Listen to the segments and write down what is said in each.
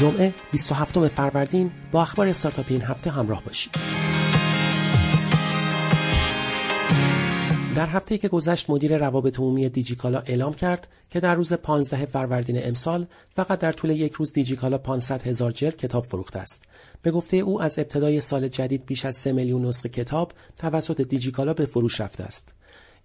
جمعه 27 فروردین با اخبار استارتاپی این هفته همراه باشید. در هفته که گذشت مدیر روابط عمومی دیجیکالا اعلام کرد که در روز 15 فروردین امسال فقط در طول یک روز دیجیکالا 500 هزار جلد کتاب فروخته است. به گفته او از ابتدای سال جدید بیش از 3 میلیون نسخه کتاب توسط دیجیکالا به فروش رفته است.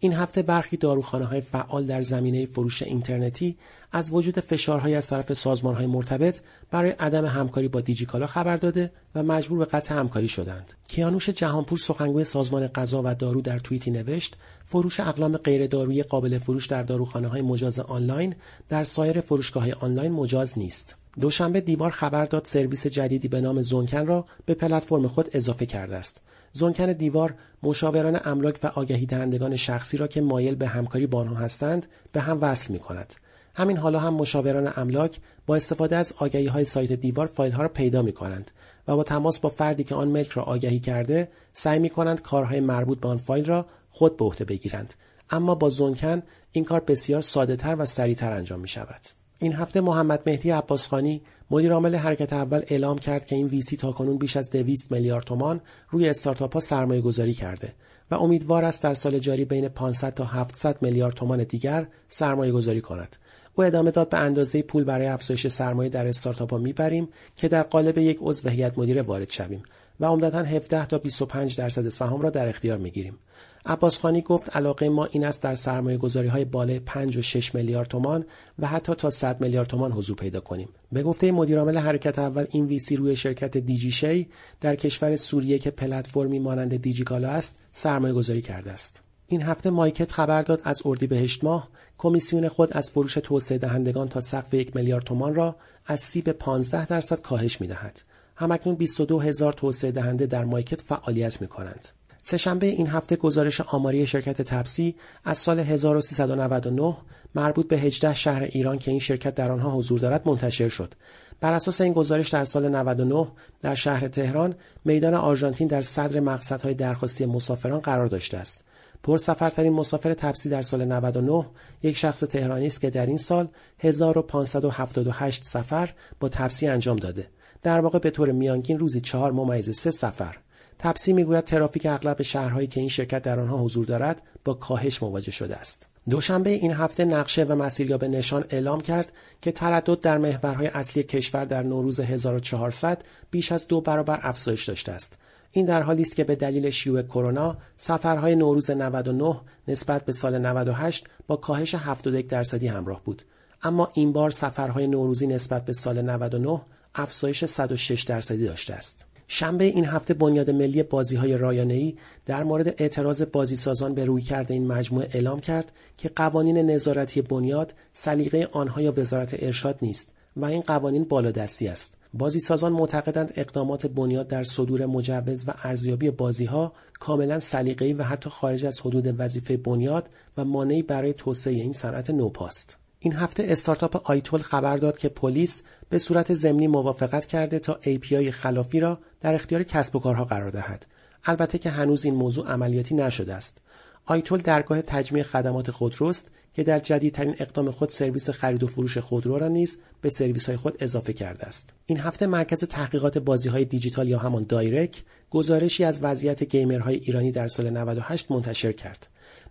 این هفته برخی داروخانه های فعال در زمینه فروش اینترنتی از وجود فشارهای از طرف سازمان های مرتبط برای عدم همکاری با دیجیکالا خبر داده و مجبور به قطع همکاری شدند. کیانوش جهانپور سخنگوی سازمان غذا و دارو در توییتی نوشت فروش اقلام غیر دارویی قابل فروش در داروخانه های مجاز آنلاین در سایر فروشگاه های آنلاین مجاز نیست. دوشنبه دیوار خبر داد سرویس جدیدی به نام زونکن را به پلتفرم خود اضافه کرده است. زونکن دیوار مشاوران املاک و آگهی دهندگان شخصی را که مایل به همکاری با آنها هستند به هم وصل می کند. همین حالا هم مشاوران املاک با استفاده از آگهی های سایت دیوار فایل ها را پیدا می کنند و با تماس با فردی که آن ملک را آگهی کرده سعی می کنند کارهای مربوط به آن فایل را خود به عهده بگیرند اما با زونکن این کار بسیار ساده تر و سریعتر انجام می شود. این هفته محمد مهدی عباسخانی مدیر عامل حرکت اول اعلام کرد که این ویسی تاکنون بیش از 200 میلیارد تومان روی استارتاپ ها سرمایه گذاری کرده و امیدوار است در سال جاری بین 500 تا 700 میلیارد تومان دیگر سرمایه گذاری کند. او ادامه داد به اندازه پول برای افزایش سرمایه در استارتاپ ها می‌بریم که در قالب یک عضو هیئت مدیره وارد شویم و عمدتا 17 تا 25 درصد سهام را در اختیار می‌گیریم. عباس خانی گفت علاقه ما این است در سرمایه گذاری های بالای 5 و 6 میلیارد تومان و حتی تا 100 میلیارد تومان حضور پیدا کنیم. به گفته مدیرعامل حرکت اول این ویسی روی شرکت دیجی شی در کشور سوریه که پلتفرمی مانند دیجیکالا است سرمایه گذاری کرده است. این هفته مایکت خبر داد از اردیبهشت ماه کمیسیون خود از فروش توسعه دهندگان تا سقف یک میلیارد تومان را از سی به 15 درصد کاهش می دهد. همکنون 22 هزار توسعه دهنده در مایکت فعالیت می کنند. سهشنبه این هفته گزارش آماری شرکت تپسی از سال 1399 مربوط به 18 شهر ایران که این شرکت در آنها حضور دارد منتشر شد. بر اساس این گزارش در سال 99 در شهر تهران میدان آرژانتین در صدر مقصدهای درخواستی مسافران قرار داشته است. پرسفرترین مسافر تپسی در سال 99 یک شخص تهرانی است که در این سال 1578 سفر با تپسی انجام داده. در واقع به طور میانگین روزی 4 ممیز 3 سفر. تپسی می‌گوید ترافیک اغلب شهرهایی که این شرکت در آنها حضور دارد با کاهش مواجه شده است. دوشنبه این هفته نقشه و مسیریاب نشان اعلام کرد که تردد در محورهای اصلی کشور در نوروز 1400 بیش از دو برابر افزایش داشته است. این در حالی است که به دلیل شیوع کرونا سفرهای نوروز 99 نسبت به سال 98 با کاهش 71 درصدی همراه بود. اما این بار سفرهای نوروزی نسبت به سال 99 افزایش 106 درصدی داشته است. شنبه این هفته بنیاد ملی بازی های رایانه‌ای در مورد اعتراض بازیسازان به روی کرده این مجموعه اعلام کرد که قوانین نظارتی بنیاد سلیقه آنها یا وزارت ارشاد نیست و این قوانین بالادستی است. بازیسازان معتقدند اقدامات بنیاد در صدور مجوز و ارزیابی بازیها کاملا سلیقه‌ای و حتی خارج از حدود وظیفه بنیاد و مانعی برای توسعه این صنعت نوپاست. این هفته استارتاپ آیتول خبر داد که پلیس به صورت ضمنی موافقت کرده تا API خلافی را در اختیار کسب و کارها قرار دهد. البته که هنوز این موضوع عملیاتی نشده است. آیتول درگاه تجمیع خدمات خودروست که در جدیدترین اقدام خود سرویس خرید و فروش خودرو را نیز به سرویس های خود اضافه کرده است. این هفته مرکز تحقیقات بازی های دیجیتال یا همان دایرک گزارشی از وضعیت گیمرهای ایرانی در سال 98 منتشر کرد.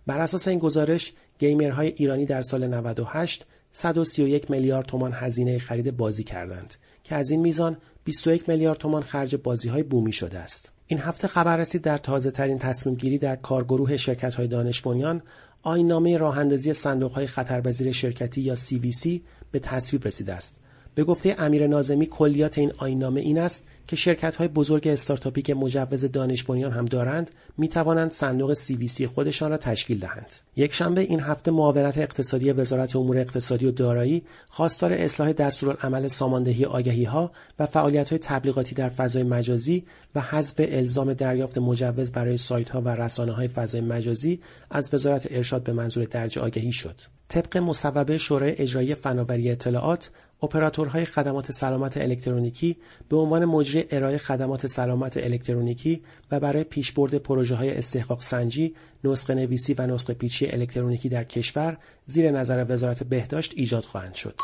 بر اساس این گزارش گیمرهای ایرانی در سال 98 131 میلیارد تومان هزینه خرید بازی کردند که از این میزان 21 میلیارد تومان خرج بازی های بومی شده است. این هفته خبر رسید در تازه ترین تصمیم گیری در کارگروه شرکت های دانش بنیان آینامه راه اندازی صندوق های خطرپذیر شرکتی یا CVC به تصویب رسیده است. به گفته امیر نازمی کلیات این آینامه این است که شرکت های بزرگ استارتاپی که مجوز دانش بنیان هم دارند می توانند صندوق سی خودشان را تشکیل دهند. یک شنبه این هفته معاونت اقتصادی وزارت امور اقتصادی و دارایی خواستار اصلاح دستورالعمل ساماندهی آگهی ها و فعالیت های تبلیغاتی در فضای مجازی و حذف الزام دریافت مجوز برای سایت ها و رسانه های فضای مجازی از وزارت ارشاد به منظور درج آگهی شد. طبق مصوبه شورای اجرایی فناوری اطلاعات اپراتورهای خدمات سلامت الکترونیکی به عنوان مجری ارائه خدمات سلامت الکترونیکی و برای پیشبرد پروژه های استحقاق سنجی، نسخه نویسی و نسخه پیچی الکترونیکی در کشور زیر نظر وزارت بهداشت ایجاد خواهند شد.